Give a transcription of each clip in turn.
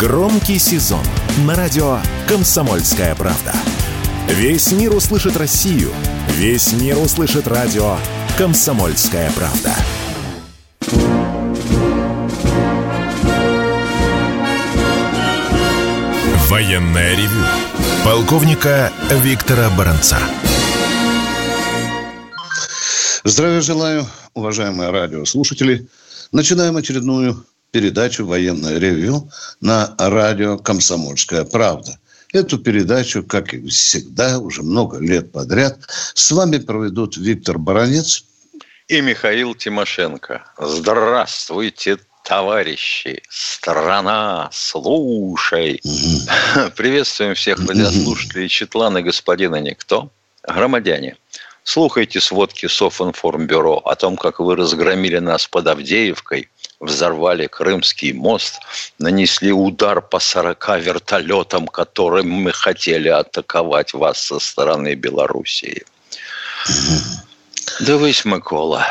Громкий сезон на радио «Комсомольская правда». Весь мир услышит Россию. Весь мир услышит радио «Комсомольская правда». Военная ревю. Полковника Виктора Баранца. Здравия желаю, уважаемые радиослушатели. Начинаем очередную передачу «Военное ревю» на радио «Комсомольская правда». Эту передачу, как и всегда, уже много лет подряд, с вами проведут Виктор Баранец и Михаил Тимошенко. Здравствуйте, товарищи! Страна, слушай! Угу. Приветствуем всех радиослушателей Четлана господина Никто. Громадяне, слухайте сводки Софинформбюро о том, как вы разгромили нас под Авдеевкой – взорвали Крымский мост, нанесли удар по 40 вертолетам, которым мы хотели атаковать вас со стороны Белоруссии. Дивись, Микола.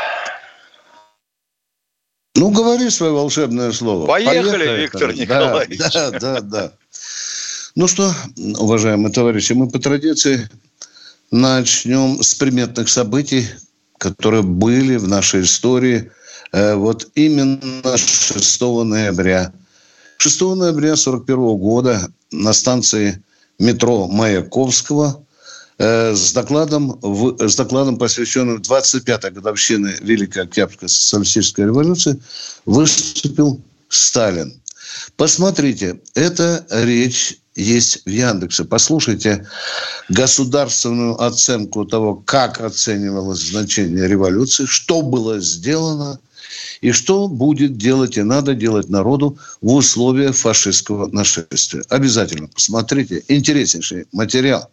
Ну, говори свое волшебное слово. Поехали, Поехали Виктор Николаевич. Да, да, да. Ну что, уважаемые товарищи, мы по традиции начнем с приметных событий, которые были в нашей истории – вот именно 6 ноября. 6 ноября 1941 года на станции метро Маяковского э, с докладом, с докладом, посвященным 25-й годовщине Великой Октябрьской социалистической революции, выступил Сталин. Посмотрите, эта речь есть в Яндексе. Послушайте государственную оценку того, как оценивалось значение революции, что было сделано – и что будет делать и надо делать народу в условиях фашистского нашествия. Обязательно посмотрите. Интереснейший материал.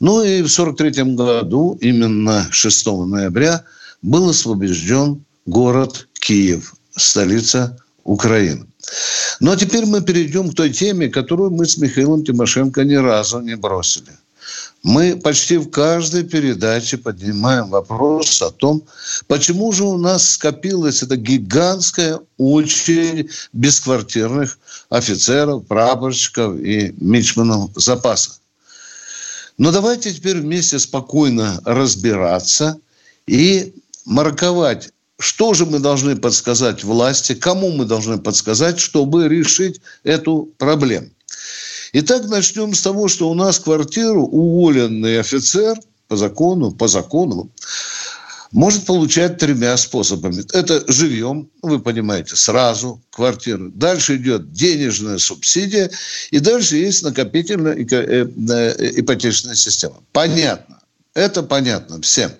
Ну и в 1943 году, именно 6 ноября, был освобожден город Киев, столица Украины. Ну а теперь мы перейдем к той теме, которую мы с Михаилом Тимошенко ни разу не бросили. Мы почти в каждой передаче поднимаем вопрос о том, почему же у нас скопилась эта гигантская очередь бесквартирных офицеров, прапорщиков и мичманов запаса. Но давайте теперь вместе спокойно разбираться и марковать, что же мы должны подсказать власти, кому мы должны подсказать, чтобы решить эту проблему. Итак, начнем с того, что у нас квартиру уволенный офицер по закону, по закону, может получать тремя способами. Это живьем, вы понимаете, сразу квартиру. Дальше идет денежная субсидия, и дальше есть накопительная э, э, ипотечная система. Понятно. Это понятно всем.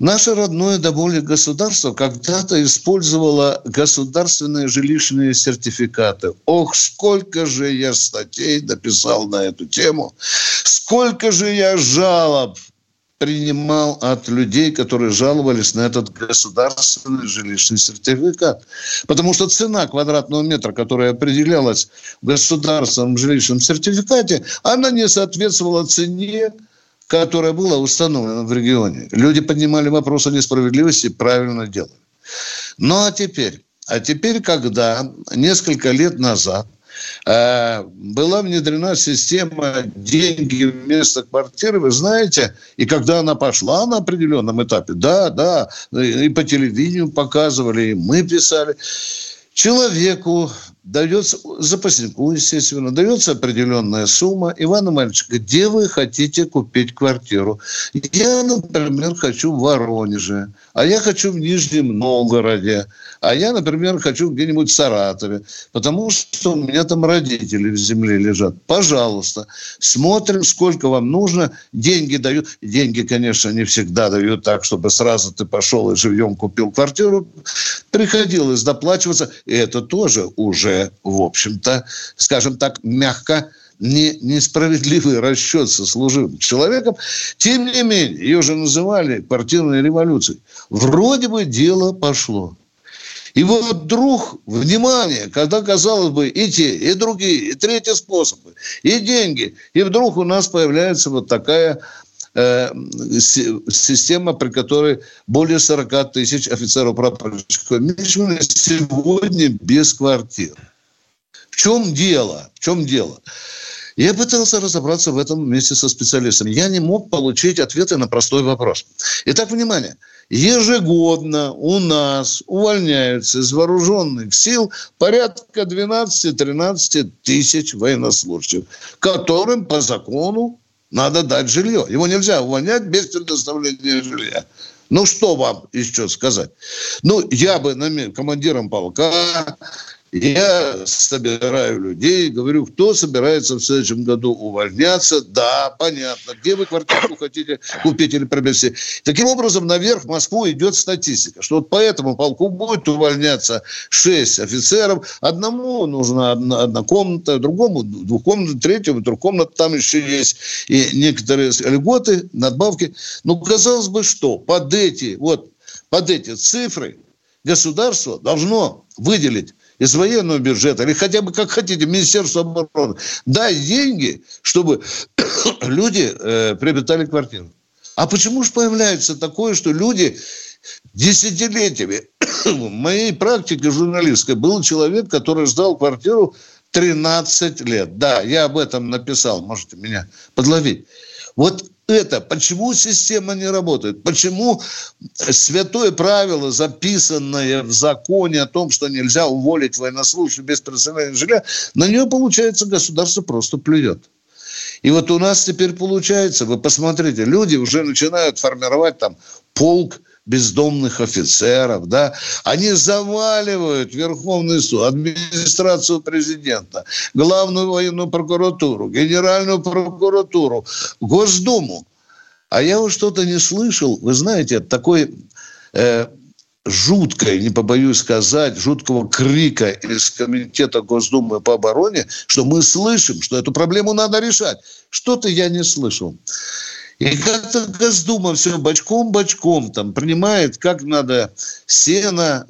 Наше родное до боли государство когда-то использовало государственные жилищные сертификаты. Ох, сколько же я статей написал на эту тему, сколько же я жалоб принимал от людей, которые жаловались на этот государственный жилищный сертификат. Потому что цена квадратного метра, которая определялась в государственном жилищном сертификате, она не соответствовала цене которая была установлена в регионе. Люди поднимали вопрос о несправедливости, правильно делали. Ну а теперь, а теперь, когда несколько лет назад э, была внедрена система деньги вместо квартиры, вы знаете, и когда она пошла на определенном этапе, да, да, и по телевидению показывали, и мы писали, человеку дается, запаснику, естественно, дается определенная сумма. Иван Иванович, где вы хотите купить квартиру? Я, например, хочу в Воронеже, а я хочу в Нижнем Новгороде, а я, например, хочу где-нибудь в Саратове, потому что у меня там родители в земле лежат. Пожалуйста, смотрим, сколько вам нужно. Деньги дают. Деньги, конечно, не всегда дают так, чтобы сразу ты пошел и живьем купил квартиру. Приходилось доплачиваться. И это тоже уже в общем-то, скажем так, мягко не, несправедливый расчет со служивым человеком. Тем не менее, ее же называли партийной революцией. Вроде бы дело пошло. И вот вдруг, внимание, когда, казалось бы, и те, и другие, и третьи способы, и деньги, и вдруг у нас появляется вот такая э, система, при которой более 40 тысяч офицеров прапорщиков сегодня без квартир. В чем дело? В чем дело? Я пытался разобраться в этом вместе со специалистами. Я не мог получить ответы на простой вопрос. Итак, внимание. Ежегодно у нас увольняются из вооруженных сил порядка 12-13 тысяч военнослужащих, которым по закону надо дать жилье. Его нельзя увольнять без предоставления жилья. Ну, что вам еще сказать? Ну, я бы командиром полка, я собираю людей, говорю, кто собирается в следующем году увольняться. Да, понятно. Где вы квартиру хотите купить или приобрести? Таким образом, наверх в Москву идет статистика, что вот по этому полку будет увольняться 6 офицеров. Одному нужна одна, одна комната, другому двухкомната, третьему трехкомната. Там еще есть и некоторые льготы, надбавки. Ну, казалось бы, что под эти, вот, под эти цифры государство должно выделить из военного бюджета, или хотя бы, как хотите, Министерство обороны, дай деньги, чтобы люди э, приобретали квартиру. А почему же появляется такое, что люди десятилетиями, в моей практике журналистской был человек, который ждал квартиру 13 лет. Да, я об этом написал, можете меня подловить. Вот это, почему система не работает, почему святое правило, записанное в законе о том, что нельзя уволить военнослужащего без предоставления жилья, на нее, получается, государство просто плюет. И вот у нас теперь получается, вы посмотрите, люди уже начинают формировать там полк бездомных офицеров, да, они заваливают Верховный суд, администрацию президента, главную военную прокуратуру, генеральную прокуратуру, Госдуму. А я вот что-то не слышал, вы знаете, такой э, жуткой, не побоюсь сказать, жуткого крика из Комитета Госдумы по обороне, что мы слышим, что эту проблему надо решать. Что-то я не слышал. И как-то Госдума все бочком-бочком там принимает, как надо сено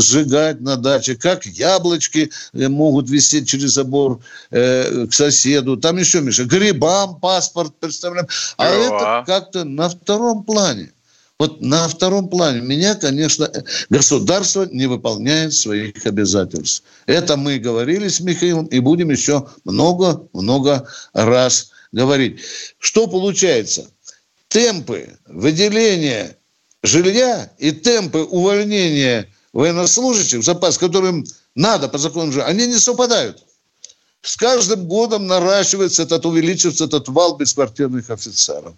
сжигать на даче, как яблочки э, могут висеть через забор э, к соседу. Там еще, Миша, грибам паспорт представляем. А Дрова. это как-то на втором плане. Вот на втором плане меня, конечно, государство не выполняет своих обязательств. Это мы говорили с Михаилом и будем еще много-много раз говорить. Что получается? Темпы выделения жилья и темпы увольнения военнослужащих, запас, которым надо по закону же, они не совпадают. С каждым годом наращивается этот, увеличивается этот вал бесквартирных офицеров.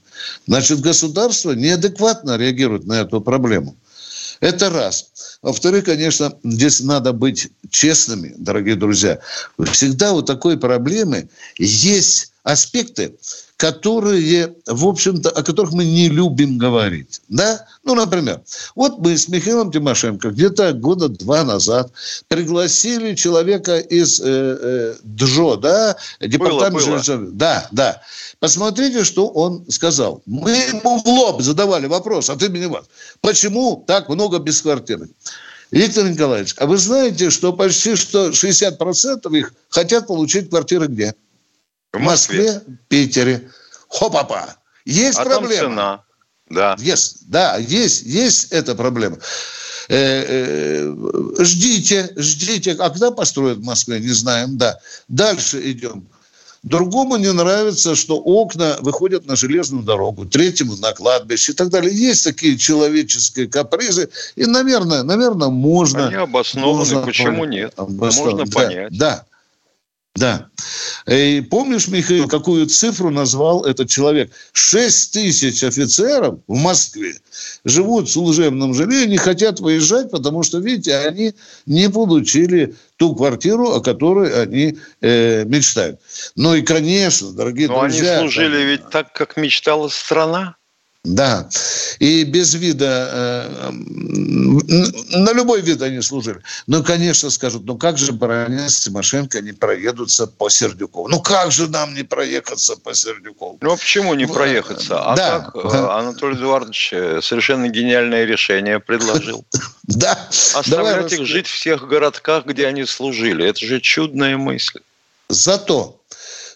Значит, государство неадекватно реагирует на эту проблему. Это раз. Во-вторых, конечно, здесь надо быть честными, дорогие друзья. Всегда у такой проблемы есть аспекты, которые, в общем-то, о которых мы не любим говорить. Да? Ну, например, вот мы с Михаилом Тимошенко где-то года два назад пригласили человека из э, э, ДЖО, да, департамент. Да, да. Посмотрите, что он сказал. Мы ему в лоб задавали вопрос от имени вас. Почему так много бесквартирных? Виктор Николаевич, а вы знаете, что почти что 60% их хотят получить квартиры где? В Москве, Москве Питере. Хопа-па. Есть а проблема. Там цена. Да. Есть, да, есть, есть эта проблема. Э, э, ждите, ждите. А когда построят в Москве, не знаем, да. Дальше идем. Другому не нравится, что окна выходят на железную дорогу, третьему на кладбище и так далее. Есть такие человеческие капризы, и, наверное, наверное, можно... Они обоснованы, можно почему понять. нет? Обоснованы. Можно да, понять. Да, да. И помнишь, Михаил, какую цифру назвал этот человек? 6 тысяч офицеров в Москве живут в служебном жилье и не хотят выезжать, потому что, видите, они не получили ту квартиру, о которой они э, мечтают. Ну и, конечно, дорогие Но друзья... Но они служили там, ведь так, как мечтала страна. Да. И без вида, э, на любой вид они служили. Ну, конечно, скажут, ну как же Баранец, Тимошенко не проедутся по Сердюкову? Ну как же нам не проехаться по Сердюкову? Ну, а почему не проехаться? А да, как э, да. Анатолий Эдуардович э, совершенно гениальное решение предложил. Да. Оставлять их жить в тех городках, где они служили. Это же чудная мысль. Зато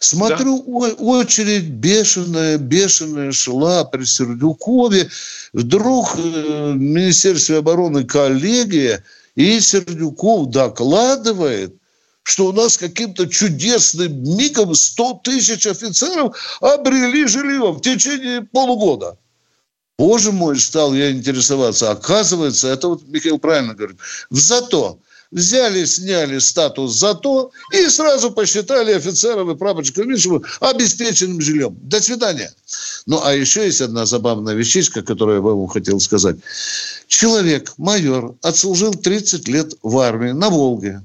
Смотрю, да. очередь бешеная, бешеная шла при Сердюкове. Вдруг э, в Министерстве обороны коллегия, и Сердюков докладывает, что у нас каким-то чудесным мигом 100 тысяч офицеров обрели жилье в течение полугода. Боже мой, стал я интересоваться. Оказывается, это вот Михаил правильно говорит. В зато взяли, сняли статус зато и сразу посчитали офицеров и прапорщиков Мишева обеспеченным жильем. До свидания. Ну, а еще есть одна забавная вещичка, которую я вам хотел сказать. Человек, майор, отслужил 30 лет в армии на Волге.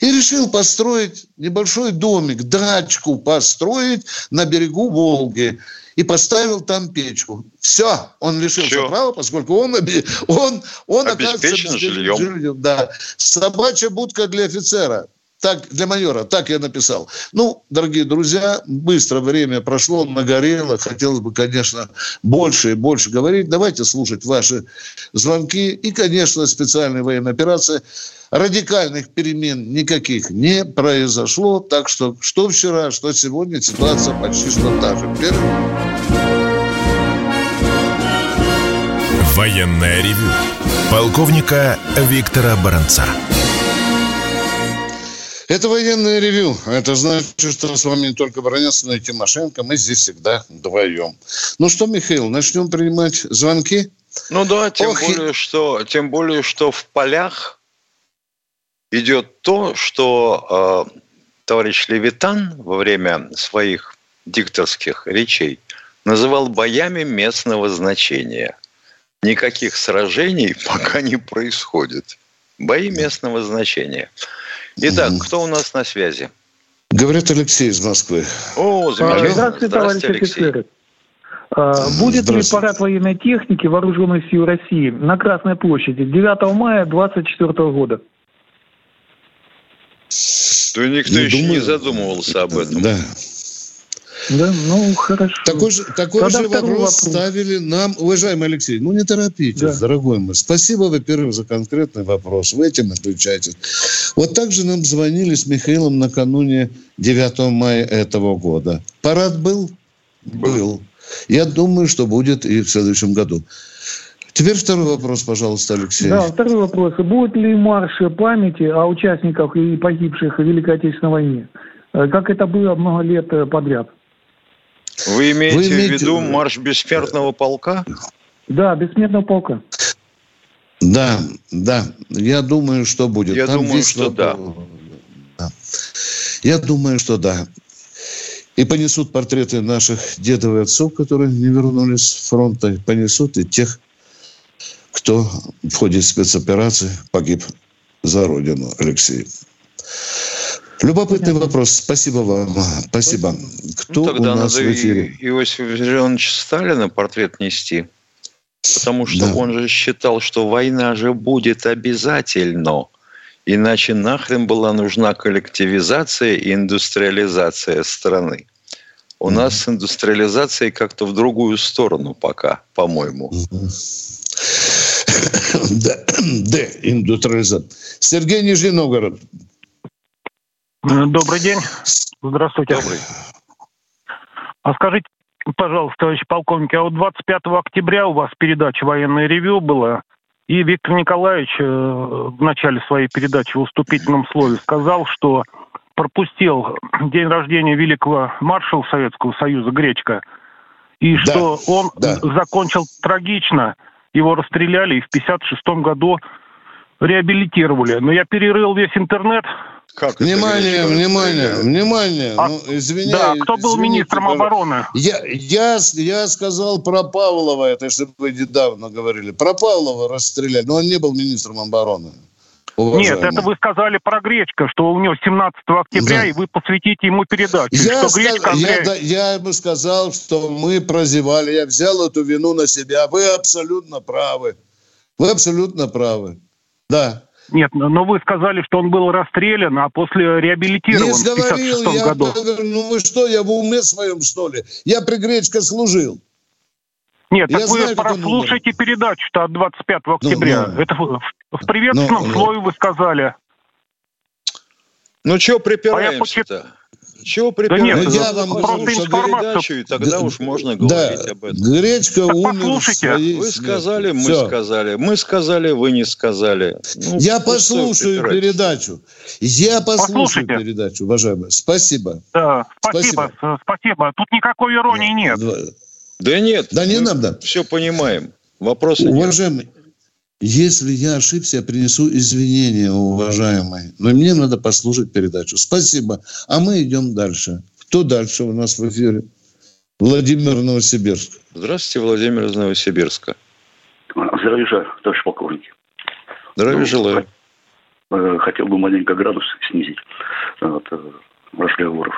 И решил построить небольшой домик, дачку построить на берегу Волги и поставил там печку. Все, он лишился Все. права, поскольку он, он, он оказывается жильем. жильем. Да. Собачья будка для офицера. Так, для майора, так я написал. Ну, дорогие друзья, быстро время прошло, нагорело. Хотелось бы, конечно, больше и больше говорить. Давайте слушать ваши звонки. И, конечно, специальная военная операция. Радикальных перемен никаких не произошло. Так что, что вчера, что сегодня, ситуация почти что та же. Первый... Военная ревю. Полковника Виктора Баранца. Это военное ревю. Это значит, что с вами не только Бронец, но и Тимошенко. Мы здесь всегда вдвоем. Ну что, Михаил, начнем принимать звонки? Ну да, тем, Ох, более, что, тем более, что в полях идет то, что э, товарищ Левитан во время своих дикторских речей называл боями местного значения. Никаких сражений пока не происходит. Бои местного значения – Итак, кто у нас на связи? Говорит Алексей из Москвы. О, замечательно. Здравствуйте, товарищ офицеры. А, будет ли парад военной техники вооруженной сил России на Красной площади 9 мая 2024 года? То никто не еще думаю. не задумывался об этом. Да. Да, ну хорошо. Такой же, такой же вопрос, вопрос ставили нам, уважаемый Алексей. Ну не торопитесь, да. дорогой мой. Спасибо, во-первых, за конкретный вопрос. Вы этим отвечаете. Вот так же нам звонили с Михаилом накануне 9 мая этого года. Парад был? Был. Я думаю, что будет и в следующем году. Теперь второй вопрос, пожалуйста, Алексей. Да, второй вопрос. Будет ли марш памяти о участниках и погибших в Великой Отечественной войне? Э, как это было много лет э, подряд? Вы имеете, Вы имеете... в виду марш бессмертного полка? Да, бессмертного полка. Да, да. Я думаю, что будет. Я Там думаю, что да. да. Я думаю, что да. И понесут портреты наших дедов и отцов, которые не вернулись с фронта. Понесут и тех, кто в ходе спецоперации погиб за родину, Алексей. Любопытный вопрос. Спасибо вам. Спасибо. Кто ну, тогда у нас надо в эфире? Иосифа Виссарионовича Сталина портрет нести. Потому что да. он же считал, что война же будет обязательно. Иначе нахрен была нужна коллективизация и индустриализация страны. У mm нас с индустриализацией как-то в другую сторону пока, по-моему. Да, индустриализация. Сергей Нижний Новгород. Добрый день. Здравствуйте. Добрый. А скажите, пожалуйста, товарищ полковник, а вот 25 октября у вас передача «Военное ревю» была, и Виктор Николаевич э, в начале своей передачи в уступительном слове сказал, что пропустил день рождения великого маршала Советского Союза Гречка, и да, что он да. закончил трагично. Его расстреляли и в 1956 году реабилитировали. Но я перерыл весь интернет, как внимание, внимание, внимание. А, ну, извиняюсь. Да, кто был извините, министром обороны? Я, я, я сказал про Павлова, это если вы недавно говорили. Про Павлова расстреляли, но он не был министром обороны. Уважаемый. Нет, это вы сказали про Гречка, что у него 17 октября, да. и вы посвятите ему передачу. Я, что Гречка, Андрей... я, я бы сказал, что мы прозевали, я взял эту вину на себя. Вы абсолютно правы. Вы абсолютно правы. Да. Нет, но вы сказали, что он был расстрелян, а после реабилитирован Не говорил, в я году. ну вы что, я в уме своем, что ли? Я при Гречко служил. Нет, я так знаю, вы прослушайте передачу-то от 25 октября. Ну, ну. Это в, в приветственном ну, ну. слове вы сказали. Ну, что припираемся-то? Чего припираться? Да нет, я вам просто передачу, и тогда да, уж можно говорить да, об этом. Гречка так умер послушайте. Вы сказали, мы Все. сказали. Мы сказали, вы не сказали. Ну, я послушаю передачу. Я послушаю Послушайте. передачу, уважаемый. Спасибо. Да, спасибо, спасибо. спасибо. Тут никакой иронии нет. Да нет. Да не надо. Все понимаем. Вопросы Уважаемый, нет. Если я ошибся, я принесу извинения, уважаемые. Но мне надо послушать передачу. Спасибо. А мы идем дальше. Кто дальше у нас в эфире? Владимир Новосибирск. Здравствуйте, Владимир из Новосибирска. Здравия желаю, товарищ полковник. Здравия ну, желаю. Э, хотел бы маленько градус снизить вот, э, разговоров.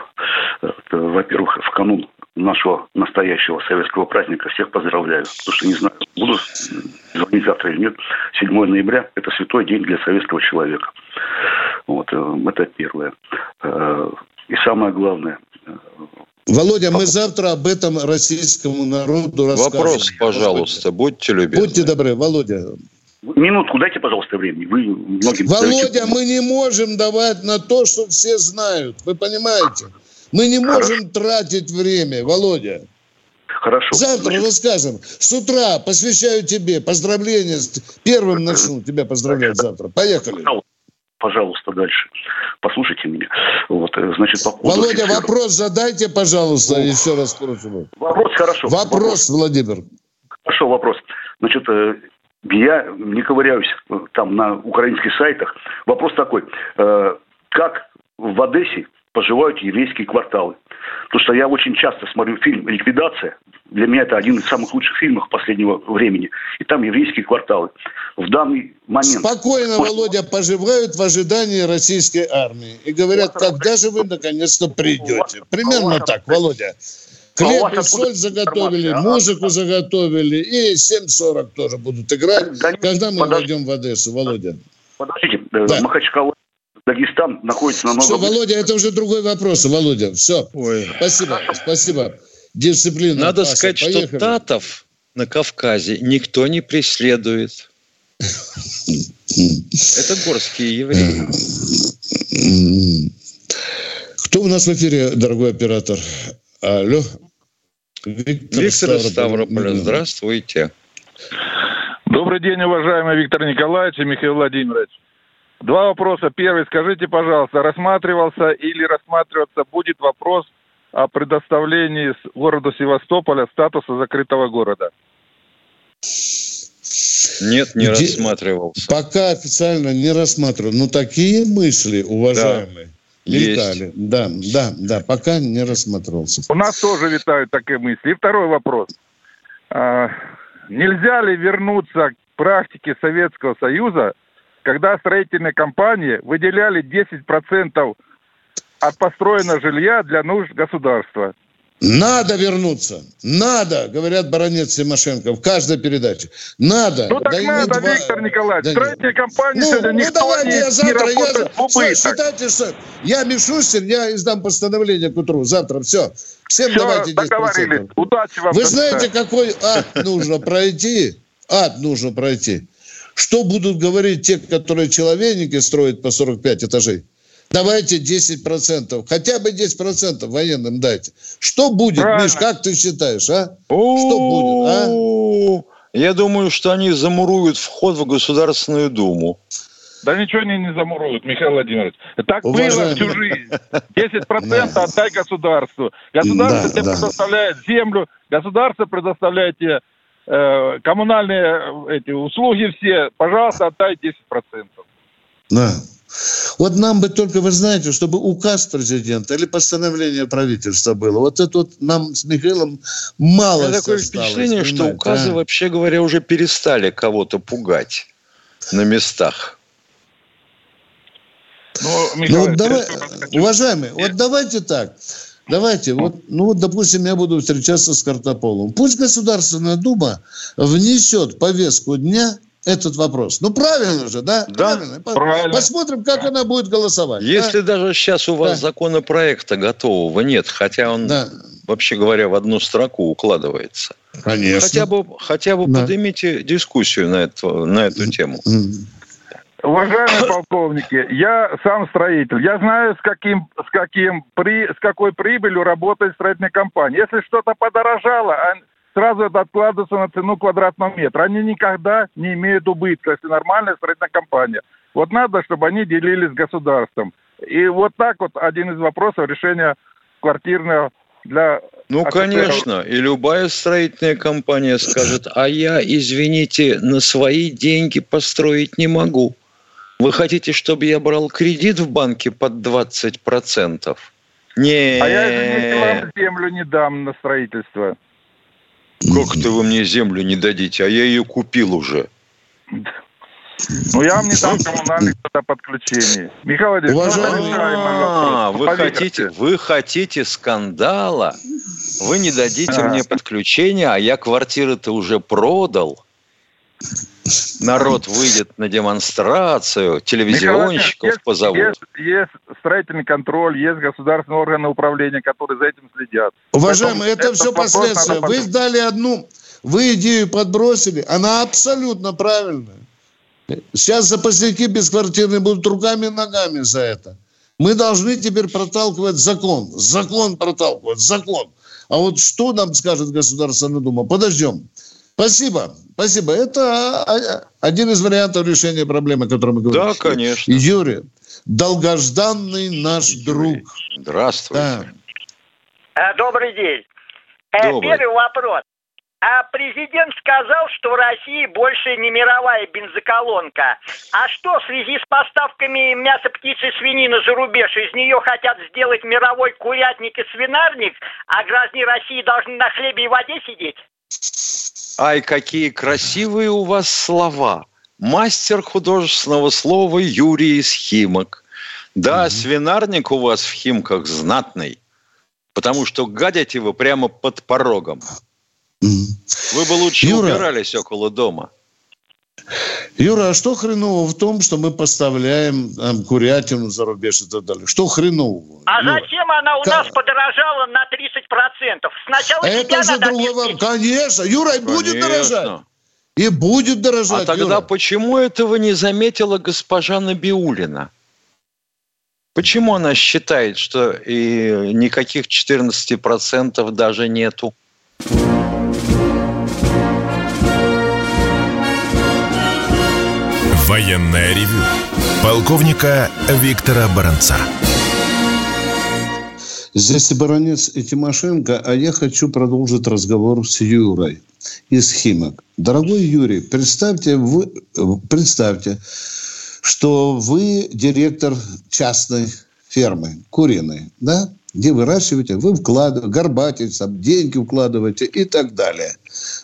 Во-первых, в канун нашего настоящего советского праздника всех поздравляю. Потому что не знаю, буду звонить завтра или нет. 7 ноября – это святой день для советского человека. Вот, э, это первое. Э, и самое главное, э, Володя, мы завтра об этом российскому народу расскажем. Вопрос, пожалуйста, будьте любезны. Будьте добры, Володя. Минутку дайте, пожалуйста, времени. Вы многим Володя, даете... мы не можем давать на то, что все знают. Вы понимаете? Мы не можем Хорошо. тратить время, Володя. Хорошо. Завтра Значит... расскажем. С утра посвящаю тебе поздравления. Первым начну тебя поздравлять завтра. Поехали. Пожалуйста, дальше. Послушайте меня. Вот, э, значит, по Володя, офицеров. вопрос задайте, пожалуйста, О. еще раз прошу. Вопрос хорошо. Вопрос, вопрос, Владимир. Хорошо, вопрос. Значит, э, я не ковыряюсь э, там на украинских сайтах. Вопрос такой. Как в Одессе поживают еврейские кварталы. Потому что я очень часто смотрю фильм «Ликвидация». Для меня это один из самых лучших фильмов последнего времени. И там еврейские кварталы. В данный момент... Спокойно, Может... Володя, поживают в ожидании российской армии. И говорят, когда же вы наконец-то придете? Примерно так, Володя. Хлеб а и соль заготовили, а? музыку заготовили, и 7.40 тоже будут играть. Да, когда мы подож... войдем в Одессу, Володя? Подождите, э, да. Махачкала Дагестан находится намного... Все, Володя, это уже другой вопрос, Володя. Все. Ой. Спасибо, спасибо. Дисциплина. Надо Паша, сказать, поехали. что татов на Кавказе никто не преследует. Это горские евреи. Кто у нас в эфире, дорогой оператор? Алло. Виктор, Виктор Ставрополя. Здравствуйте. Добрый день, уважаемый Виктор Николаевич и Михаил Владимирович. Два вопроса. Первый, скажите, пожалуйста, рассматривался или рассматриваться будет вопрос о предоставлении городу Севастополя статуса закрытого города? Нет, не Где... рассматривался. Пока официально не рассматривал. Но такие мысли, уважаемые, да. летали. Есть. Да, да, да, пока не рассматривался. У нас тоже витают такие мысли. И второй вопрос. А, нельзя ли вернуться к практике Советского Союза когда строительные компании выделяли 10% от построенного жилья для нужд государства. Надо вернуться. Надо, говорят баронец Тимошенко в каждой передаче. Надо. Ну так да надо, два... Виктор Николаевич. Да Строительные компании ну, сегодня ну, никто давайте не, я завтра, не я... Все, считайте, что я Мишустин, я издам постановление к утру. Завтра все. Всем все, давайте 10%. Удачи вам. Вы знаете, какой ад нужно пройти? Ад нужно пройти что будут говорить те, которые человейники строят по 45 этажей? Давайте 10%, хотя бы 10% военным дайте. Что будет, Правильно. Миш, как ты считаешь, а? Что будет, а? Я думаю, что они замуруют вход в Государственную Думу. Да ничего они не замуруют, Михаил Владимирович. Так Уважаемый. было всю жизнь. 10% да. отдай государству. Государство да, тебе предоставляет землю, государство предоставляет тебе Э, коммунальные э, эти услуги все, пожалуйста, отдай 10%. Да. Вот нам бы только, вы знаете, чтобы указ президента или постановление правительства было. Вот это вот нам с Михаилом мало У такое впечатление, что указы, а? вообще говоря, уже перестали кого-то пугать на местах. Ну, Михаил, ну вот давай, уважаемые, вот давайте так. Давайте, вот, ну вот, допустим, я буду встречаться с Картополом. Пусть Государственная Дума внесет повестку дня этот вопрос. Ну, правильно же, да? Да, правильно. правильно. Посмотрим, как она будет голосовать. Если да? даже сейчас у вас да. законопроекта готового нет, хотя он, да. вообще говоря, в одну строку укладывается. Конечно. Хотя бы, хотя бы да. поднимите дискуссию на, это, на эту тему. Уважаемые полковники, я сам строитель. Я знаю, с каким, с каким при, с какой прибылью работает строительная компания. Если что-то подорожало, а сразу это откладывается на цену квадратного метра. Они никогда не имеют убытка, если нормальная строительная компания. Вот надо, чтобы они делились с государством. И вот так вот один из вопросов решения квартирного для... Ну, конечно. И любая строительная компания скажет, а я, извините, на свои деньги построить не могу. Вы хотите, чтобы я брал кредит в банке под 20%? Не. А я же вам землю не дам на строительство. Как это вы мне землю не дадите? А я ее купил уже. Ну, я вам не дам коммунальных подключений. Михаил Владимирович, ну, а, вы хотите, вы хотите скандала? Вы не дадите мне подключения, а я квартиры-то уже продал народ выйдет на демонстрацию, телевизионщиков есть, позовут. Есть, есть строительный контроль, есть государственные органы управления, которые за этим следят. Уважаемые, это все последствия. Вы дали одну, вы идею подбросили, она абсолютно правильная. Сейчас запасники бесквартирные будут руками и ногами за это. Мы должны теперь проталкивать закон. Закон проталкивать, закон. А вот что нам скажет Государственная Дума? Подождем. Спасибо, спасибо. Это а, а, один из вариантов решения проблемы, о которой мы говорим. Да, конечно. Юрий, долгожданный наш Юрий. друг. Здравствуйте. Да. Э, добрый день. Э, Добрый. Первый вопрос. А президент сказал, что в России больше не мировая бензоколонка. А что в связи с поставками мяса, птицы, свинины за рубеж? Из нее хотят сделать мировой курятник и свинарник, а граждане России должны на хлебе и воде сидеть? Ай, какие красивые у вас слова. Мастер художественного слова Юрий из Химок. Да, mm-hmm. свинарник у вас в Химках знатный, потому что гадите вы прямо под порогом. Mm-hmm. Вы бы лучше Юра, убирались около дома. Юра, а что хреново в том, что мы поставляем там, курятину за рубеж и так далее? Что хренового? А Юра? зачем она у как? нас подорожала на 30%? Сначала это уже другой вопрос. Конечно, Юра, и будет дорожать. И будет дорожать, А тогда Юра. почему этого не заметила госпожа Набиулина? Почему она считает, что и никаких 14% даже нету? Военная ревю. Полковника Виктора Баранца. Здесь и Баранец, и Тимошенко, а я хочу продолжить разговор с Юрой из Химок. Дорогой Юрий, представьте, вы, представьте, что вы директор частной фермы, куриной, да? где выращиваете, вы вкладываете, горбатите, там, деньги вкладываете и так далее.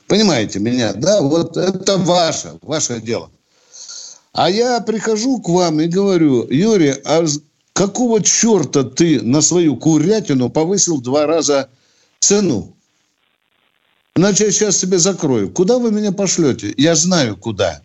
Понимаете меня, да? Вот это ваше, ваше дело. А я прихожу к вам и говорю, Юрий, а какого черта ты на свою курятину повысил два раза цену? Иначе я сейчас себе закрою. Куда вы меня пошлете? Я знаю, куда.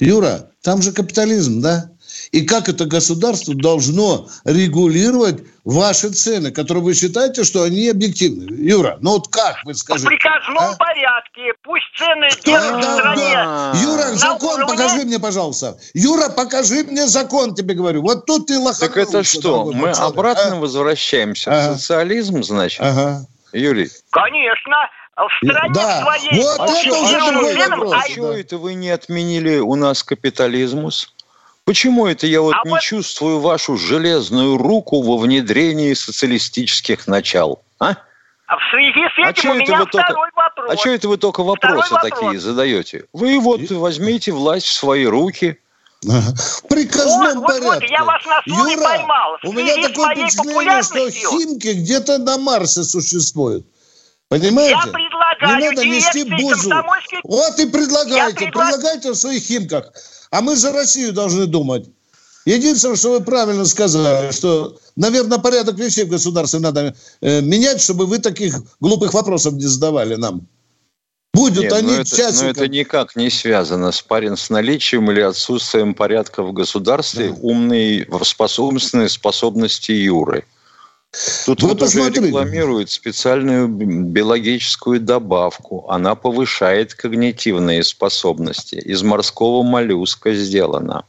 Юра, там же капитализм, да? И как это государство должно регулировать ваши цены, которые вы считаете, что они объективны? Юра, ну вот как вы скажите? В приказном а? порядке. Пусть цены держат да, в стране. Да. Юра, закон уровне... покажи мне, пожалуйста. Юра, покажи мне закон, тебе говорю. Вот тут ты лоханулся. Так это что, мы пацан. обратно а? возвращаемся ага. в социализм, значит? Ага. Юрий? Конечно в стране да. своей. Вот а это уже вопрос. А чего это вы не отменили у нас капитализмус? Почему это я вот а не вот... чувствую вашу железную руку во внедрении социалистических начал? А? А в связи с а этим а у меня второй только... вопрос. А что это вы только вопросы второй такие вопрос. задаете? Вы вот И... возьмите власть в свои руки. В приказном вот, порядке. Вот, вот, я вас на слове Юра, поймал. В у меня такое впечатление, что Химки где-то на Марсе существуют. Понимаете? Я предлагаю Не надо нести бузу. Комсомольской... Вот и предлагайте. Предлаг... Предлагайте в своих Химках. А мы за Россию должны думать. Единственное, что вы правильно сказали, что, наверное, порядок вещей в государстве надо э, менять, чтобы вы таких глупых вопросов не задавали нам. Будут Нет, они но это, Но это никак не связано с, парень, с наличием или отсутствием порядка в государстве да. умной, способностной способности Юры. Тут вот, вот уже рекламируют специальную биологическую добавку. Она повышает когнитивные способности. Из морского моллюска сделана.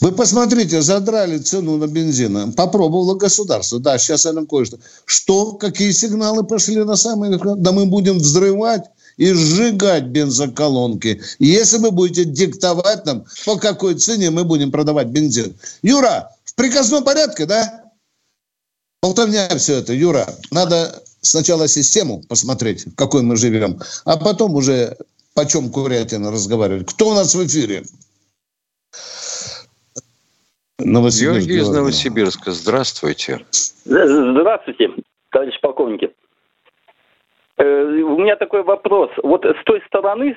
Вы посмотрите, задрали цену на бензин. Попробовало государство. Да, сейчас оно кое-что. Что, какие сигналы пошли на самые... Да мы будем взрывать и сжигать бензоколонки. Если вы будете диктовать нам, по какой цене мы будем продавать бензин. Юра, в приказном порядке, да? Болтовня все это, Юра. Надо сначала систему посмотреть, в какой мы живем, а потом уже почем курятина разговаривать. Кто у нас в эфире? Новосибирск. Георгий из Новосибирска. Здравствуйте. Здравствуйте, товарищ полковники. Э, у меня такой вопрос. Вот с той стороны,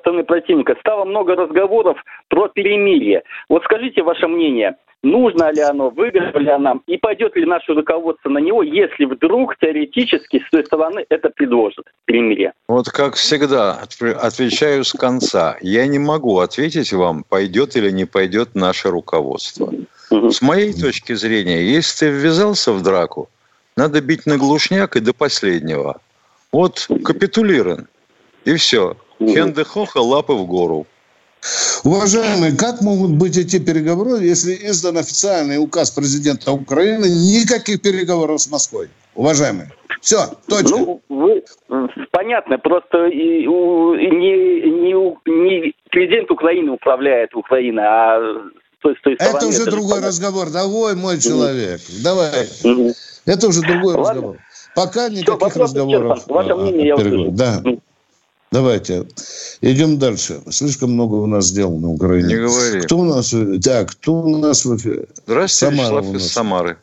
стороны противника, стало много разговоров про перемирие. Вот скажите ваше мнение, нужно ли оно, выгодно ли оно, и пойдет ли наше руководство на него, если вдруг теоретически с той стороны это предложит перемирие? Вот как всегда, отвечаю с конца. Я не могу ответить вам, пойдет или не пойдет наше руководство. С моей точки зрения, если ты ввязался в драку, надо бить на глушняк и до последнего. Вот капитулирован. И все. Хенде хоха, лапы в гору. Уважаемые, как могут быть эти переговоры, если издан официальный указ президента Украины, никаких переговоров с Москвой? Уважаемые. Все, точно. Ну, вы, понятно, просто и, у, не, не, не президент Украины управляет Украиной, а то есть, то есть это уже это другой понятно. разговор. Давай, мой человек, mm-hmm. давай. Mm-hmm. Это уже другой Ладно. разговор. Пока никаких Все, разговоров. Ваше мнение я услышал. Да. Давайте. Идем дальше. Слишком много у нас дел на Украине. Не говори. Кто у нас? Да, кто у нас в эфире? Здравствуйте, Самара Вячеслав из Самары.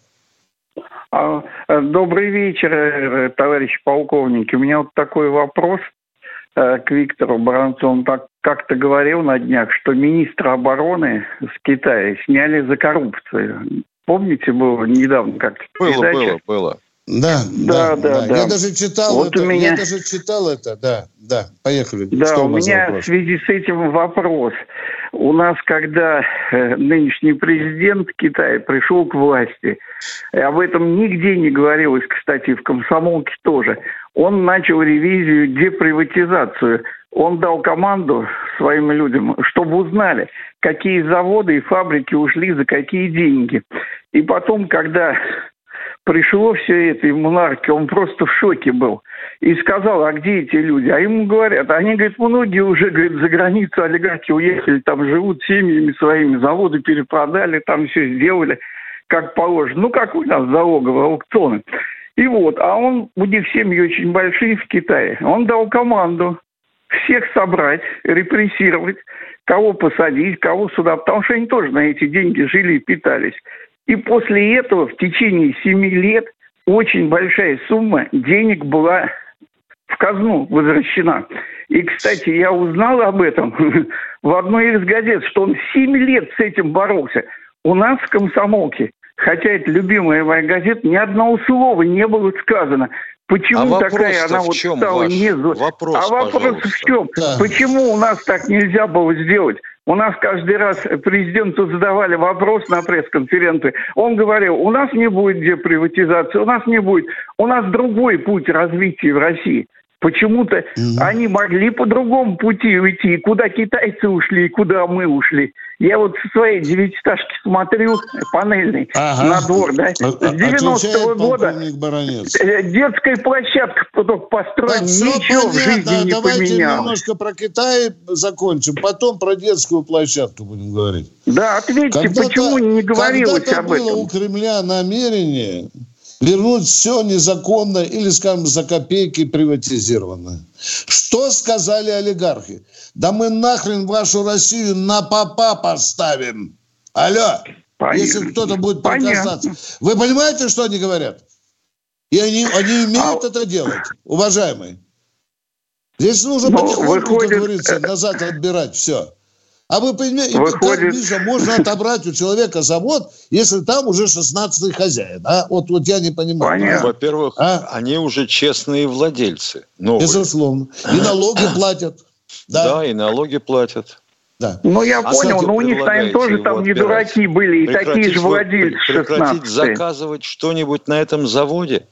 А, э, добрый вечер, э, товарищ полковник. У меня вот такой вопрос э, к Виктору Баранцу. Он так как-то говорил на днях, что министра обороны с Китая сняли за коррупцию. Помните, было недавно как-то Было, было, было. Да, да, да, да, да. Я даже читал вот это. У меня... Я даже читал это, да, да. Поехали. Да, Что у, у меня вопрос? в связи с этим вопрос. У нас, когда э, нынешний президент Китая пришел к власти, об этом нигде не говорилось, кстати, в комсомолке тоже, он начал ревизию, деприватизацию. Он дал команду своим людям, чтобы узнали, какие заводы и фабрики ушли за какие деньги. И потом, когда пришло все это, и монархия, он просто в шоке был. И сказал, а где эти люди? А ему говорят, они, говорят, многие уже, говорит, за границу олигархи уехали, там живут семьями своими, заводы перепродали, там все сделали, как положено. Ну, как у нас залоговые аукционы. И вот, а он, у них семьи очень большие в Китае, он дал команду всех собрать, репрессировать, кого посадить, кого сюда, потому что они тоже на эти деньги жили и питались. И после этого в течение семи лет очень большая сумма денег была в казну возвращена. И, кстати, я узнал об этом в одной из газет, что он семь лет с этим боролся. У нас в комсомолке, хотя это любимая моя газета, ни одного слова не было сказано. Почему а такая она вот стала не... Вопрос, а вопрос пожалуйста. в чем? Да. Почему у нас так нельзя было сделать? У нас каждый раз президенту задавали вопрос на пресс-конференции. Он говорил, у нас не будет деприватизации, у нас не будет. У нас другой путь развития в России. Почему-то mm-hmm. они могли по другому пути уйти. Куда китайцы ушли, куда мы ушли. Я вот со своей девятиэтажки смотрю, панельный, ага. на двор, да, с 90-го года Баранец. Э, детская площадка только построена, ничего понятно. в жизни не Давайте поменялось. немножко про Китай закончим, потом про детскую площадку будем говорить. Да, ответьте, когда почему не говорилось об было этом? у Кремля намерение вернуть все незаконно или, скажем, за копейки приватизировано. Что сказали олигархи? Да мы нахрен вашу Россию на попа поставим. Алло, Понятно. если кто-то будет прикасаться. Вы понимаете, что они говорят? И они, они умеют а... это делать, уважаемые. Здесь нужно ну, потихоньку, выходит... как говорится, назад отбирать все. А вы понимаете, Выходит... как можно отобрать у человека завод, если там уже 16-й хозяин? А? Вот, вот я не понимаю. Понятно. Во-первых, а? они уже честные владельцы. Новые. Безусловно. И налоги платят. Да. да, и налоги платят. Да. Ну, я а понял, но у них, наверное, тоже там не дураки были, и такие же владельцы Прекратить заказывать что-нибудь на этом заводе?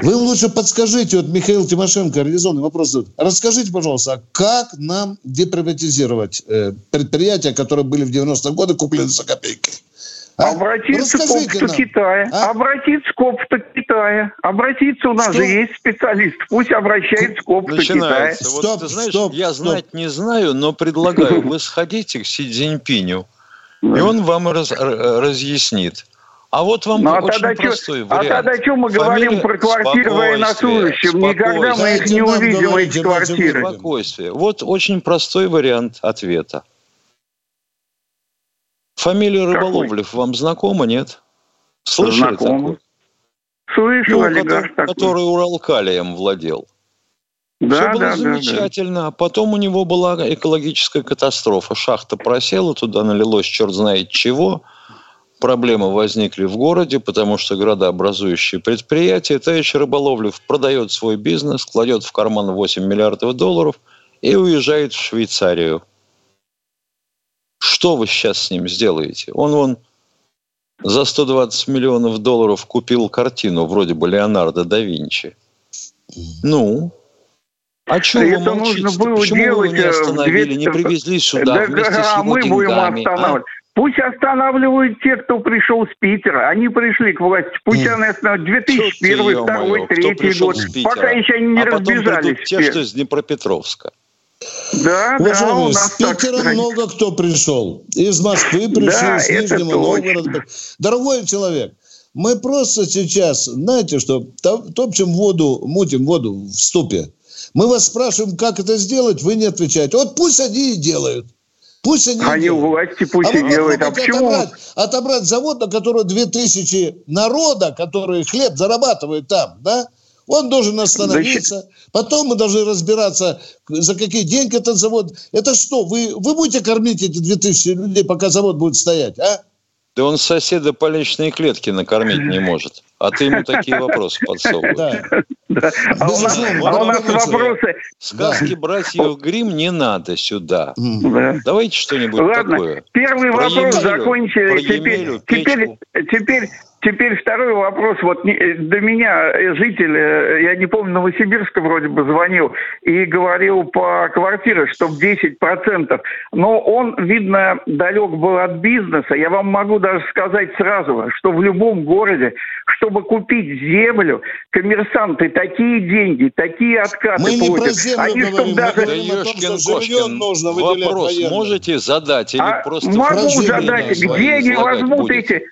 Вы лучше подскажите, вот Михаил Тимошенко резонный вопрос задает. Расскажите, пожалуйста, а как нам деприватизировать э, предприятия, которые были в 90-е годы куплены за копейки? А? Обратиться к опыту нам. Китая. А? Обратиться к опыту Китая. Обратиться, у нас Что? же есть специалист. Пусть обращается к опыту Китая. Вот, стоп, ты знаешь, стоп, я стоп. знать не знаю, но предлагаю, вы сходите к Си Цзиньпиню, и он вам раз, разъяснит. А вот вам ну, а очень тогда простой что, вариант. А тогда что мы Фамилия... говорим про квартиры военнослужащим? Никогда мы их не увидим, эти квартиры. Спокойствие. Вот очень простой вариант ответа. Фамилия Рыболовлев вам знакома, нет? Слышали Знакомо. такой? Слышал, ну, олигарх который, такой. который Уралкалием владел. Да, Все было да, замечательно. Да, да. Потом у него была экологическая катастрофа. Шахта просела, туда налилось черт знает чего. Проблемы возникли в городе, потому что градообразующие предприятия. Товарищ Рыболовлев продает свой бизнес, кладет в карман 8 миллиардов долларов и уезжает в Швейцарию. Что вы сейчас с ним сделаете? Он вон за 120 миллионов долларов купил картину вроде бы Леонардо да Винчи. Ну, а что вы молчите? Нужно было Почему делать вы не остановили, 200... не привезли сюда да, вместе а с его мы деньгами? Будем а? останавливать. А? Пусть останавливают те, кто пришел с Питера. Они пришли к власти. Пусть они останавливают 2001, 2002, 2003 год. Пока еще они не а разбежались. те, что из Днепропетровска. Да, да, у нас с Питера так... много кто пришел. Из Москвы пришел, да, с Нижнего Новгорода. Дорогой человек, мы просто сейчас, знаете что, топчем воду, мутим воду в ступе. Мы вас спрашиваем, как это сделать, вы не отвечаете. Вот пусть они и делают. Пусть они, они у власти пусть а и делают. А почему? Отобрать, отобрать завод, на который 2000 народа, которые хлеб зарабатывают там, да, он должен остановиться. Потом мы должны разбираться, за какие деньги этот завод. Это что, вы, вы будете кормить эти 2000 людей, пока завод будет стоять, а? Да он соседа по личной клетке накормить не может. А ты ему такие вопросы подсовываешь. Да. Да. А, у нас, а у нас вопросы... Сказки братьев Грим не надо сюда. Да. Давайте что-нибудь Ладно. такое. Первый Про вопрос Емелю, закончили. Теперь, теперь, теперь, Теперь второй вопрос. Вот не, до меня житель, э, я не помню, Новосибирска вроде бы звонил и говорил по квартире, что в 10%. Но он, видно, далек был от бизнеса. Я вам могу даже сказать сразу, что в любом городе, чтобы купить землю, коммерсанты такие деньги, такие откаты Мы платят. Не про Они, говорим, даже... Да, Ешкин, нужно вопрос военным. можете задать или а просто... Могу задать. Где они возьмут будете? эти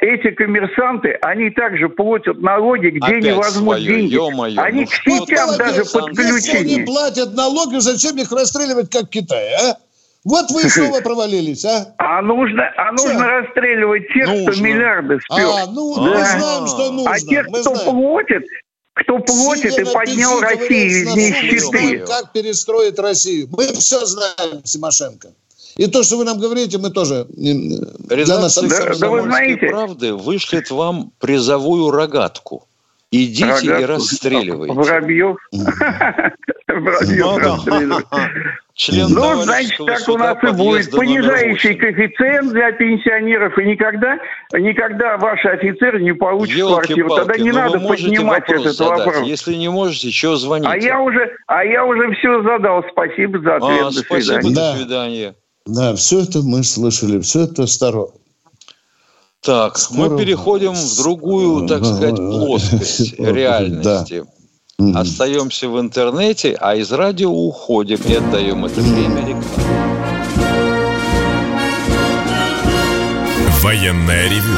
эти коммерсанты, они также платят налоги, где Опять не возьмут свое, деньги. Ё-моё, они ну к сетям даже подключены. Если они платят налоги, зачем их расстреливать, как Китай, а? Вот вы снова провалились, а? А нужно, а нужно расстреливать тех, нужно. кто миллиарды спер. А, ну, да. мы знаем, что нужно. А тех, кто знаем. платит, кто платит Сидя и поднял Россию из нищеты. Как перестроить Россию? Мы все знаем, Тимошенко. И то, что вы нам говорите, мы тоже... Редакция да, да, вы знаете... правды вышлет вам призовую рогатку. Идите рогатку. и расстреливайте. Воробьев. Воробьев расстреливает. Член ну, значит, так у нас и будет. Понижающий коэффициент для пенсионеров. И никогда, никогда ваши офицеры не получат квартиру. Тогда не надо поднимать этот задать. вопрос. Если не можете, что звоните? А я уже, а я уже все задал. Спасибо за ответ. А, до спасибо, свидания. до свидания. Да, все это мы слышали, все это старо. Так, Скоро... мы переходим в другую, так сказать, плоскость реальности. Да. Остаемся в интернете, а из радио уходим и отдаем это время рекламе. Военная ревю.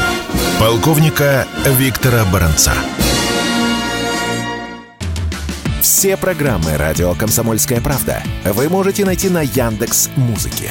Полковника Виктора Баранца. Все программы радио Комсомольская правда вы можете найти на Яндекс Музыке.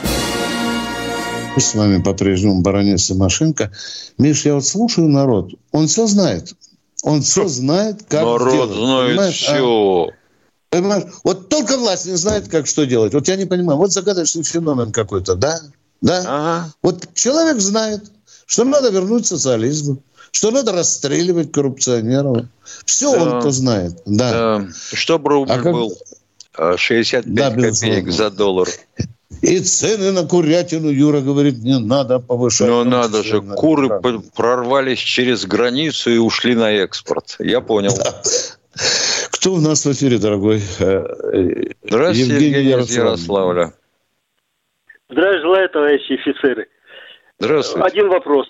с вами по-прежнему баронец Тимошенко. Миш, я вот слушаю народ, он все знает. Он все знает, как Народ делать, знает понимаешь? все. Понимаешь? Вот только власть не знает, как что делать. Вот я не понимаю. Вот загадочный феномен какой-то, да? Да? Ага. Вот человек знает, что надо вернуть социализм, что надо расстреливать коррупционеров. Все да. он-то знает. Да. да. Чтобы рубль а как... был 65 а, да, копеек за доллар. И цены на курятину, Юра говорит, не надо повышать. Но надо же, куры прорвались через границу и ушли на экспорт. Я понял. Да. Кто у нас в эфире, дорогой? Э, Здравствуйте, Евгений, Евгений из Ярославля. Здравия желаю, товарищи офицеры. Здравствуйте. Один вопрос.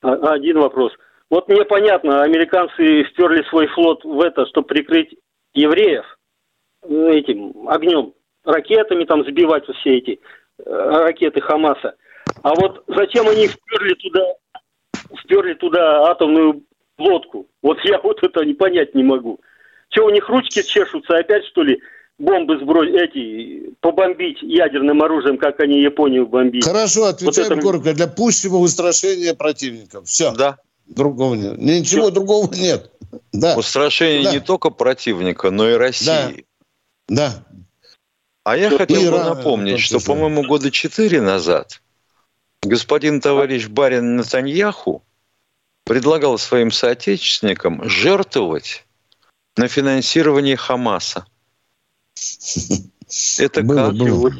А, один вопрос. Вот мне понятно, американцы стерли свой флот в это, чтобы прикрыть евреев ну, этим огнем, ракетами там сбивать все эти э, ракеты Хамаса. А вот зачем они вперли туда, вперли туда атомную лодку? Вот я вот это не понять не могу. Что у них ручки чешутся опять, что ли, бомбы сбросить, эти, побомбить ядерным оружием, как они Японию бомбили. Хорошо, отвечаем вот это... коротко. Для пущего устрашения противников. Все. Да. Другого нет. Ничего Все. другого нет. Да. Устрашение да. не только противника, но и России. Да. да. А я хотел бы напомнить, что, по-моему, года четыре назад господин товарищ Барин Натаньяху предлагал своим соотечественникам жертвовать на финансирование Хамаса. Это было, как? Было.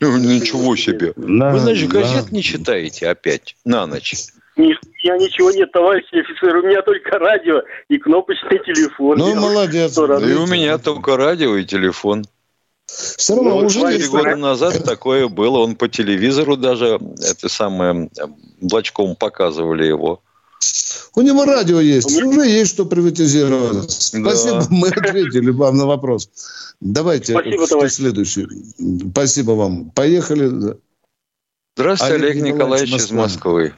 Ну, ничего себе. На, Вы, значит, газет на... не читаете опять на ночь? Нет, я ничего нет, товарищ офицер. У меня только радио и кнопочный телефон. Ну, молодец. И у меня только радио и телефон. Все равно ну, уже четыре года назад такое было. Он по телевизору даже это самое блочком показывали его. У него радио есть, уже есть что приватизировать. Спасибо, мы ответили вам на вопрос. Давайте Спасибо, товарищ. следующий. Спасибо вам. Поехали. Здравствуйте, Олег, Олег Николаевич из Москвы.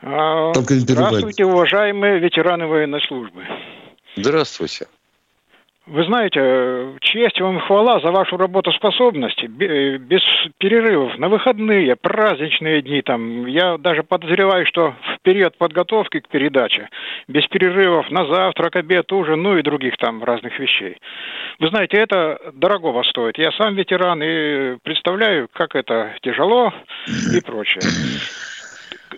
А, здравствуйте, уважаемые ветераны военной службы. Здравствуйте. Вы знаете, честь вам и хвала за вашу работоспособность без перерывов на выходные, праздничные дни. Там, я даже подозреваю, что в период подготовки к передаче, без перерывов на завтрак, обед, ужин, ну и других там разных вещей. Вы знаете, это дорогого стоит. Я сам ветеран и представляю, как это тяжело и прочее.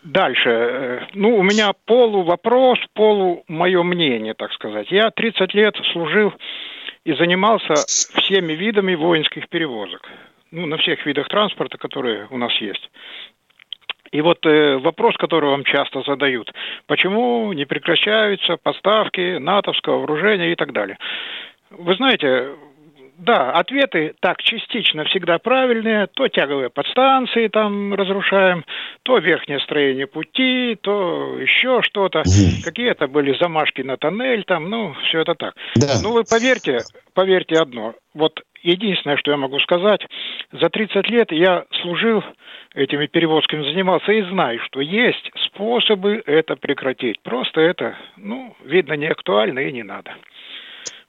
Дальше. Ну, у меня полу вопрос, полу мое мнение, так сказать. Я 30 лет служил и занимался всеми видами воинских перевозок. Ну, на всех видах транспорта, которые у нас есть. И вот э, вопрос, который вам часто задают, почему не прекращаются поставки натовского вооружения и так далее. Вы знаете, да, ответы так частично всегда правильные. То тяговые подстанции там разрушаем, то верхнее строение пути, то еще что-то. Какие-то были замашки на тоннель там, ну, все это так. Да. Ну, вы поверьте, поверьте одно. Вот единственное, что я могу сказать, за 30 лет я служил этими перевозками занимался и знаю, что есть способы это прекратить. Просто это, ну, видно, не актуально и не надо.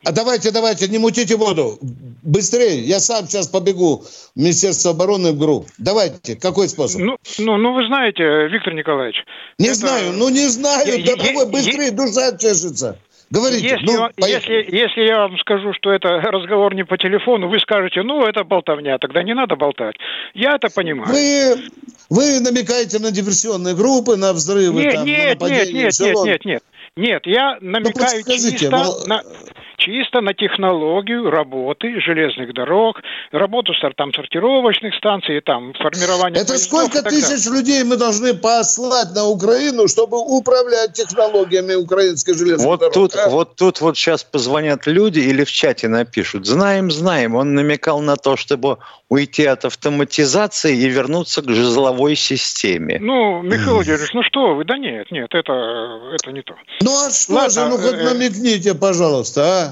А давайте, давайте, не мутите воду. Быстрее, я сам сейчас побегу в Министерство обороны в ГРУ. Давайте, какой способ? Ну, ну, ну вы знаете, Виктор Николаевич. Не это... знаю, ну не знаю, я, да я, быстрее, я... душа чешется. Говорите, если, ну, если, если я вам скажу, что это разговор не по телефону, вы скажете, ну, это болтовня, тогда не надо болтать. Я это понимаю. Вы, вы намекаете на диверсионные группы, на взрывы, нет, там, нет, на нападения. Нет, нет, нет, нет, нет. Нет, я ну, намекаю ну, чисто, мол... на, чисто на технологию работы железных дорог, работу там сортировочных станций, там формирование... Это сколько тысяч далее. людей мы должны послать на Украину, чтобы управлять технологиями украинской железной вот дороги? Тут, а? Вот тут вот сейчас позвонят люди или в чате напишут. Знаем, знаем. Он намекал на то, чтобы уйти от автоматизации и вернуться к жезловой системе. Ну, Михаил Владимирович, ну что вы, да нет, нет, это, это не то. Ну а что Ладно, же, ну хоть э, намекните, пожалуйста, а?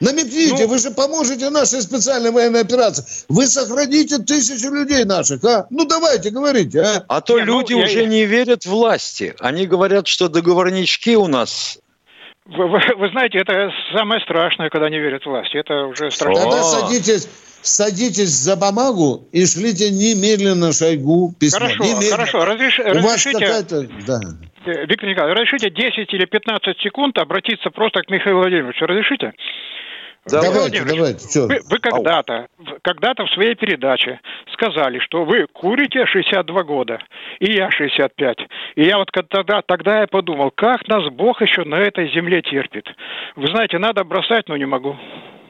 Намекните, ну, вы же поможете нашей специальной военной операции. Вы сохраните тысячу людей наших, а? Ну давайте, говорите, а? А то не, ну, люди ну, уже я... не верят власти. Они говорят, что договорнички у нас вы, вы, вы знаете, это самое страшное, когда не верят власти. Это уже страшно. Тогда садитесь, садитесь за бумагу и шлите немедленно Шойгу письмо. Хорошо, немедленно. хорошо. Разреш, У разрешите... вас какая-то... Да. Э, Виктор Николаевич, разрешите 10 или 15 секунд обратиться просто к Михаилу Владимировичу. Разрешите? Давайте, давайте. Все. Вы, вы когда-то, когда-то в своей передаче сказали, что вы курите 62 года, и я 65. И я вот тогда, тогда я подумал, как нас Бог еще на этой земле терпит. Вы знаете, надо бросать, но не могу.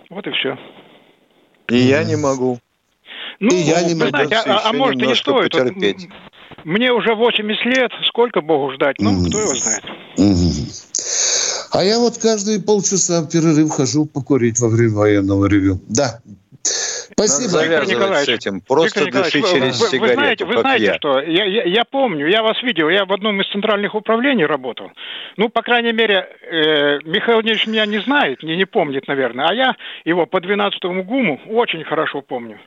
Вот и все. И я не могу. Ну, и я не могу. Знаете, а, а может и не стоит. Потерпеть. Мне уже 80 лет, сколько Богу ждать? Ну, mm-hmm. кто его знает. Mm-hmm. А я вот каждые полчаса в перерыв хожу покурить во время военного ревю. Да. Спасибо. Надо Николаевич, с этим. Просто дыши через вы, сигарету, вы знаете, вы знаете я. что? Я, я, я помню, я вас видел, я в одном из центральных управлений работал. Ну, по крайней мере, э, Михаил Ильич меня не знает, не, не помнит, наверное, а я его по 12-му ГУМу очень хорошо помню.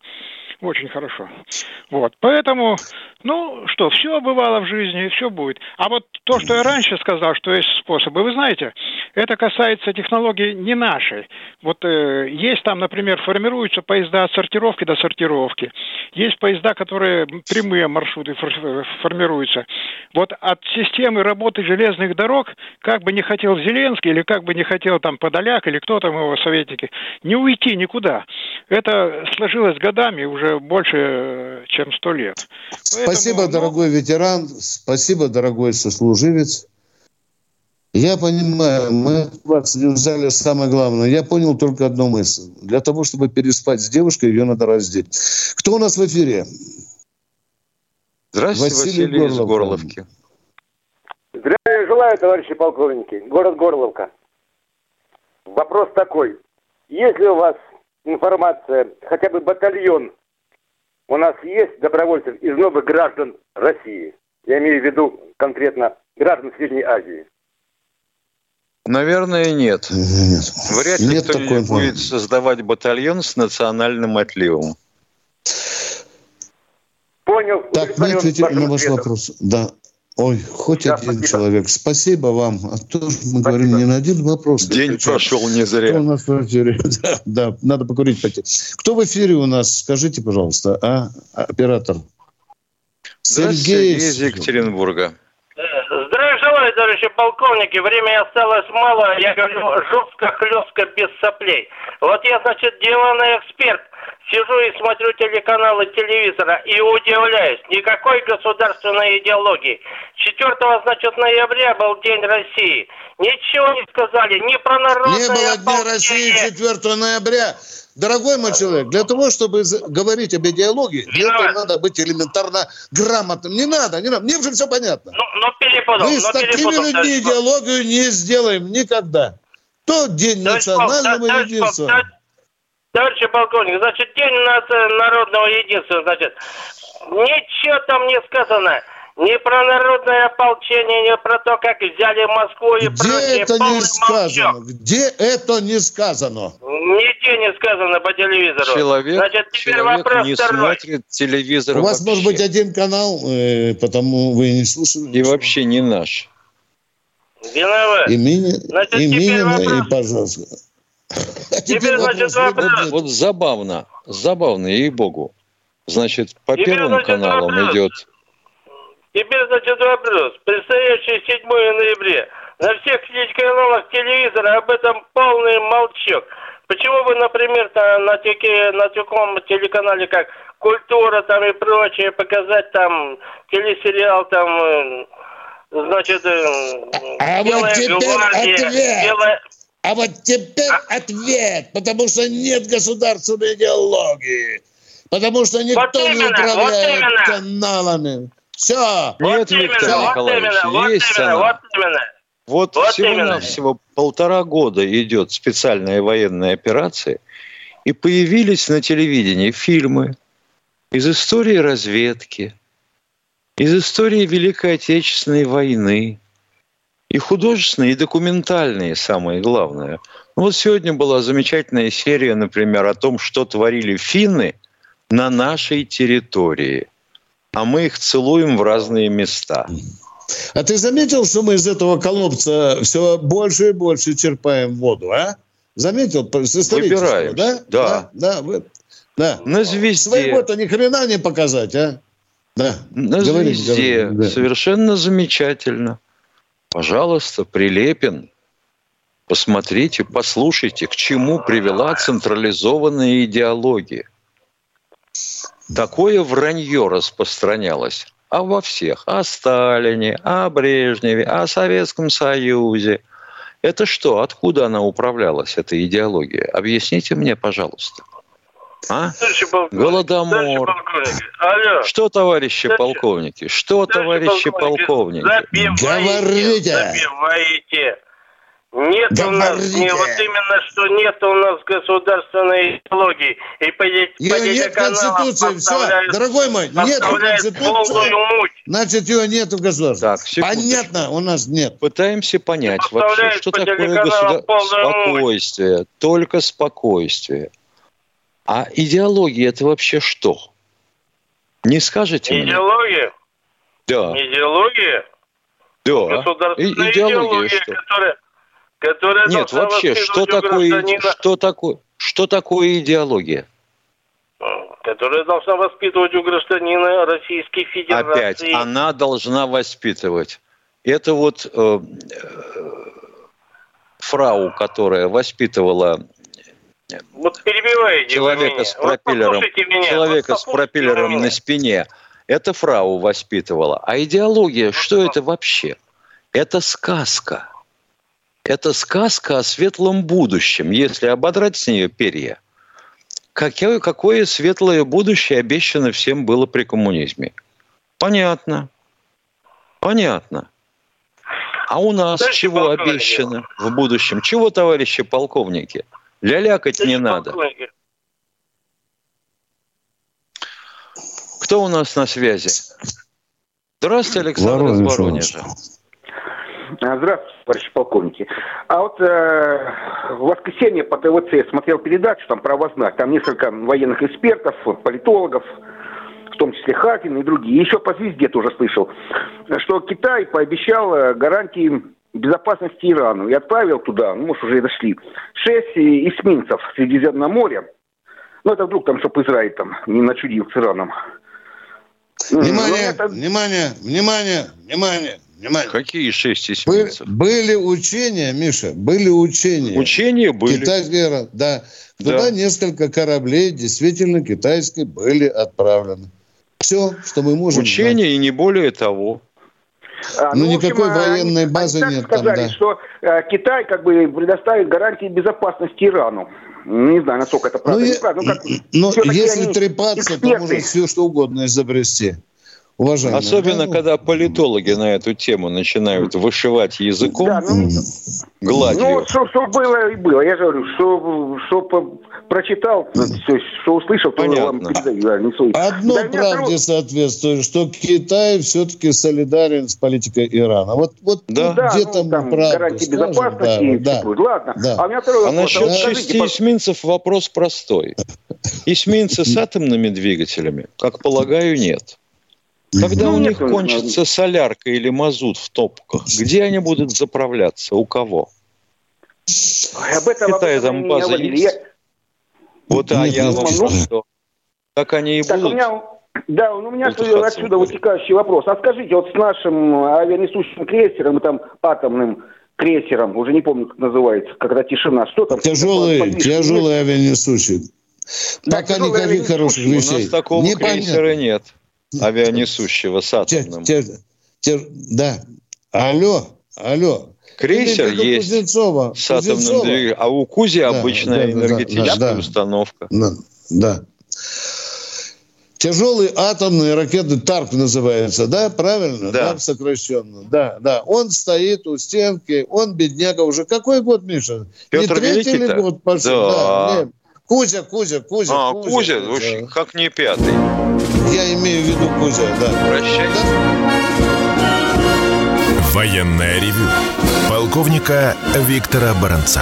Очень хорошо. Вот. Поэтому, ну что, все бывало в жизни, все будет. А вот то, что я раньше сказал, что есть способы, вы знаете, это касается технологии не нашей. Вот э, есть там, например, формируются поезда от сортировки до сортировки. Есть поезда, которые прямые маршруты формируются. Вот от системы работы железных дорог, как бы не хотел Зеленский, или как бы не хотел там Подоляк, или кто там его советники, не уйти никуда. Это сложилось годами, уже больше, чем сто лет. Поэтому, спасибо, ну... дорогой ветеран, спасибо, дорогой сослуживец. Я понимаю, мы вас взяли самое главное. Я понял только одну мысль. Для того, чтобы переспать с девушкой, ее надо раздеть. Кто у нас в эфире? Здравствуйте, Василий, Василий Горлов. из Горловки. Здравия желаю, товарищи полковники. Город Горловка. Вопрос такой. Если у вас информация, хотя бы батальон у нас есть добровольцев из новых граждан России? Я имею в виду конкретно граждан Средней Азии. Наверное, нет. нет. Вряд ли нет кто-нибудь будет создавать батальон с национальным отливом. Понял. Так, мы ответили на ваш вопрос. Да. Ой, хоть да, один спасибо. человек. Спасибо вам. А то мы спасибо. говорим не на один вопрос. День прошел не зря. Кто у нас в эфире? да, да, надо покурить пойти. Кто в эфире у нас? Скажите, пожалуйста, а, оператор? Сергей из Екатеринбурга. Здравия желаю, товарищи полковники. Времени осталось мало. Я говорю жестко, хлестко, без соплей. Вот я, значит, деланный эксперт сижу и смотрю телеканалы телевизора и удивляюсь. Никакой государственной идеологии. 4 значит, ноября был День России. Ничего не сказали ни про народное Не было Дня России 4 ноября. Дорогой мой человек, для того, чтобы говорить об идеологии, для этого надо быть элементарно грамотным. Не надо, не надо. Мне уже все понятно. Ну, ну перепутал. Мы с такими перепутал, людьми идеологию не сделаем никогда. Тот день национального единства. Товарищ, полковник, значит, день народного единства, значит, ничего там не сказано. Ни про народное ополчение, ни про то, как взяли Москву и Где прочее. это не сказано? Где это не сказано? Нигде не сказано по телевизору. Человек, Значит, теперь человек вопрос не второй. смотрит телевизор У вас вообще. может быть один канал, э, потому вы не слушали. И вообще не наш. Виноват. И, мини, Значит, и минимум, и пожалуйста. А теперь, вопрос, вопрос. Вот, вот забавно, забавно, ей-богу. Значит, по теперь, первым значит, каналам идет... Теперь, значит, вопрос. Предстоящий 7 ноября. На всех каналах телевизора об этом полный молчок. Почему вы, например, на, теке, на таком телеканале, как «Культура» там и прочее, показать там телесериал там э, значит, э, а вот теперь гвардия, ответ. Белая, а вот теперь а? ответ, потому что нет государственной идеологии. Потому что никто вот именно, не управляет вот каналами. Все. Нет, вот Виктор именно, Николаевич, вот есть именно, она. Вот, именно. вот, вот всего-навсего полтора года идет специальная военная операция, и появились на телевидении фильмы из истории разведки, из истории Великой Отечественной войны, и художественные, и документальные, самое главное. Ну, вот сегодня была замечательная серия, например, о том, что творили финны на нашей территории. А мы их целуем в разные места. А ты заметил, что мы из этого колодца все больше и больше черпаем воду, а? Заметил? Выбираем, да? Да. Да, да. да. На звезде. Своего-то ни хрена не показать, а? Да. На говори, звезде. Говори, да. Совершенно замечательно. Пожалуйста, Прилепин. Посмотрите, послушайте, к чему привела централизованная идеология. Такое вранье распространялось а во всех. О Сталине, о Брежневе, о Советском Союзе. Это что? Откуда она управлялась, эта идеология? Объясните мне, пожалуйста. А? Голодомор. Алло. Что, товарищи Дальше. полковники? Что, товарищи полковники? Говорите. Забиваете. Нет Говорите. у нас, не, вот именно что нет у нас государственной идеологии. И по, ее нет в Конституции, все, дорогой мой, нет Конституции. Значит, ее нет в государстве. Так, Понятно, у нас нет. Пытаемся понять вообще, что такое государство. Спокойствие, муть. только спокойствие. А идеология это вообще что? Не скажете Идеология? Мне? Да. Идеология? Да. Государственная идеология, идеология что? которая которая Нет, вообще, что такое, гражданина... что, такое, что такое идеология? Которая должна воспитывать у гражданина Российской Федерации. Опять, она должна воспитывать. Это вот э, фрау, которая воспитывала вот перебиваете человека меня. с пропеллером, вот меня. человека вот с пропеллером на спине. Это фрау воспитывала. А идеология, что это вообще? Это сказка. Это сказка о светлом будущем, если ободрать с нее перья. Какое, какое светлое будущее обещано всем было при коммунизме? Понятно. Понятно. А у нас Дальше чего обещано в будущем? Чего, товарищи полковники? Лялякать не надо. Кто у нас на связи? Здравствуйте, Александр Воронеж. из Воронежа. Здравствуйте, товарищи полковники. А вот э, в воскресенье по ТВЦ я смотрел передачу там про Вознак. Там несколько военных экспертов, политологов, в том числе Хакин и другие. Еще по звезде тоже слышал, что Китай пообещал э, гарантии безопасности Ирану и отправил туда, ну, может, уже и дошли, шесть эсминцев в Средиземном море. Ну, это вдруг там, чтобы Израиль там не начудил с Ираном. Внимание, это... внимание, внимание, внимание. Внимание. Какие шесть эсминцев? Были, были учения, Миша, были учения. Учения были. Китайские, да. Туда да. несколько кораблей действительно китайские были отправлены. Все, что мы можем Учения знать. и не более того. А, ну, ну никакой общем, военной базы они нет сказали, там, да. что э, Китай как бы предоставит гарантии безопасности Ирану. Не знаю, насколько это правда. Ну, я, правда. Ну, как, но если трепаться, эксперты. то можно все что угодно изобрести уважаемые. Особенно, да? когда политологи на эту тему начинают вышивать языком, да, ну, гладью. Ну, что, что было и было. Я же говорю, что, что прочитал, все, что услышал, Понятно. то вам передаю. Да, Одно да, правде соответствует, что Китай все-таки солидарен с политикой Ирана. Вот, вот да. да где ну, там, там правда гарантии безопасности. Да, да, Ладно. Да. А, у меня второй а насчет а шести скажите, эсминцев вопрос простой. Эсминцы с атомными двигателями, как полагаю, нет. Когда ну, у них кончится солярка или мазут в топках, где они будут заправляться? У кого? Об этом, в Китае там база есть. Я... Вот, а я вам ну, что? Как они и так, будут? У меня, да, у меня отсюда, отсюда вытекающий вопрос. А скажите, вот с нашим авианесущим крейсером и там атомным крейсером, уже не помню, как называется, когда тишина, что там? Тяжелый, тяжелый авианесущий. Да, Пока никаких хороших вещей. У нас такого Непонятно. крейсера нет авианесущего с атомным. Те, те, те, да. Алло, алло. Крейсер есть Кузнецова. с атомным Кузнецова. двигателем, а у Кузи да, обычная да, энергетическая да, да, установка. Да, да. Тяжелый атомный ракетный ТАРК называется, да, правильно? Да. да. Сокращенно. Да, да. Он стоит у стенки, он бедняга уже. Какой год, Миша? Петр не третий ли год пошел? Да. да Кузя, Кузя, Кузя. А, Кузя, Кузя да. как не пятый. Я имею в виду Кузя, да. Прощай. Да? Военная ревю. Полковника Виктора Баранца.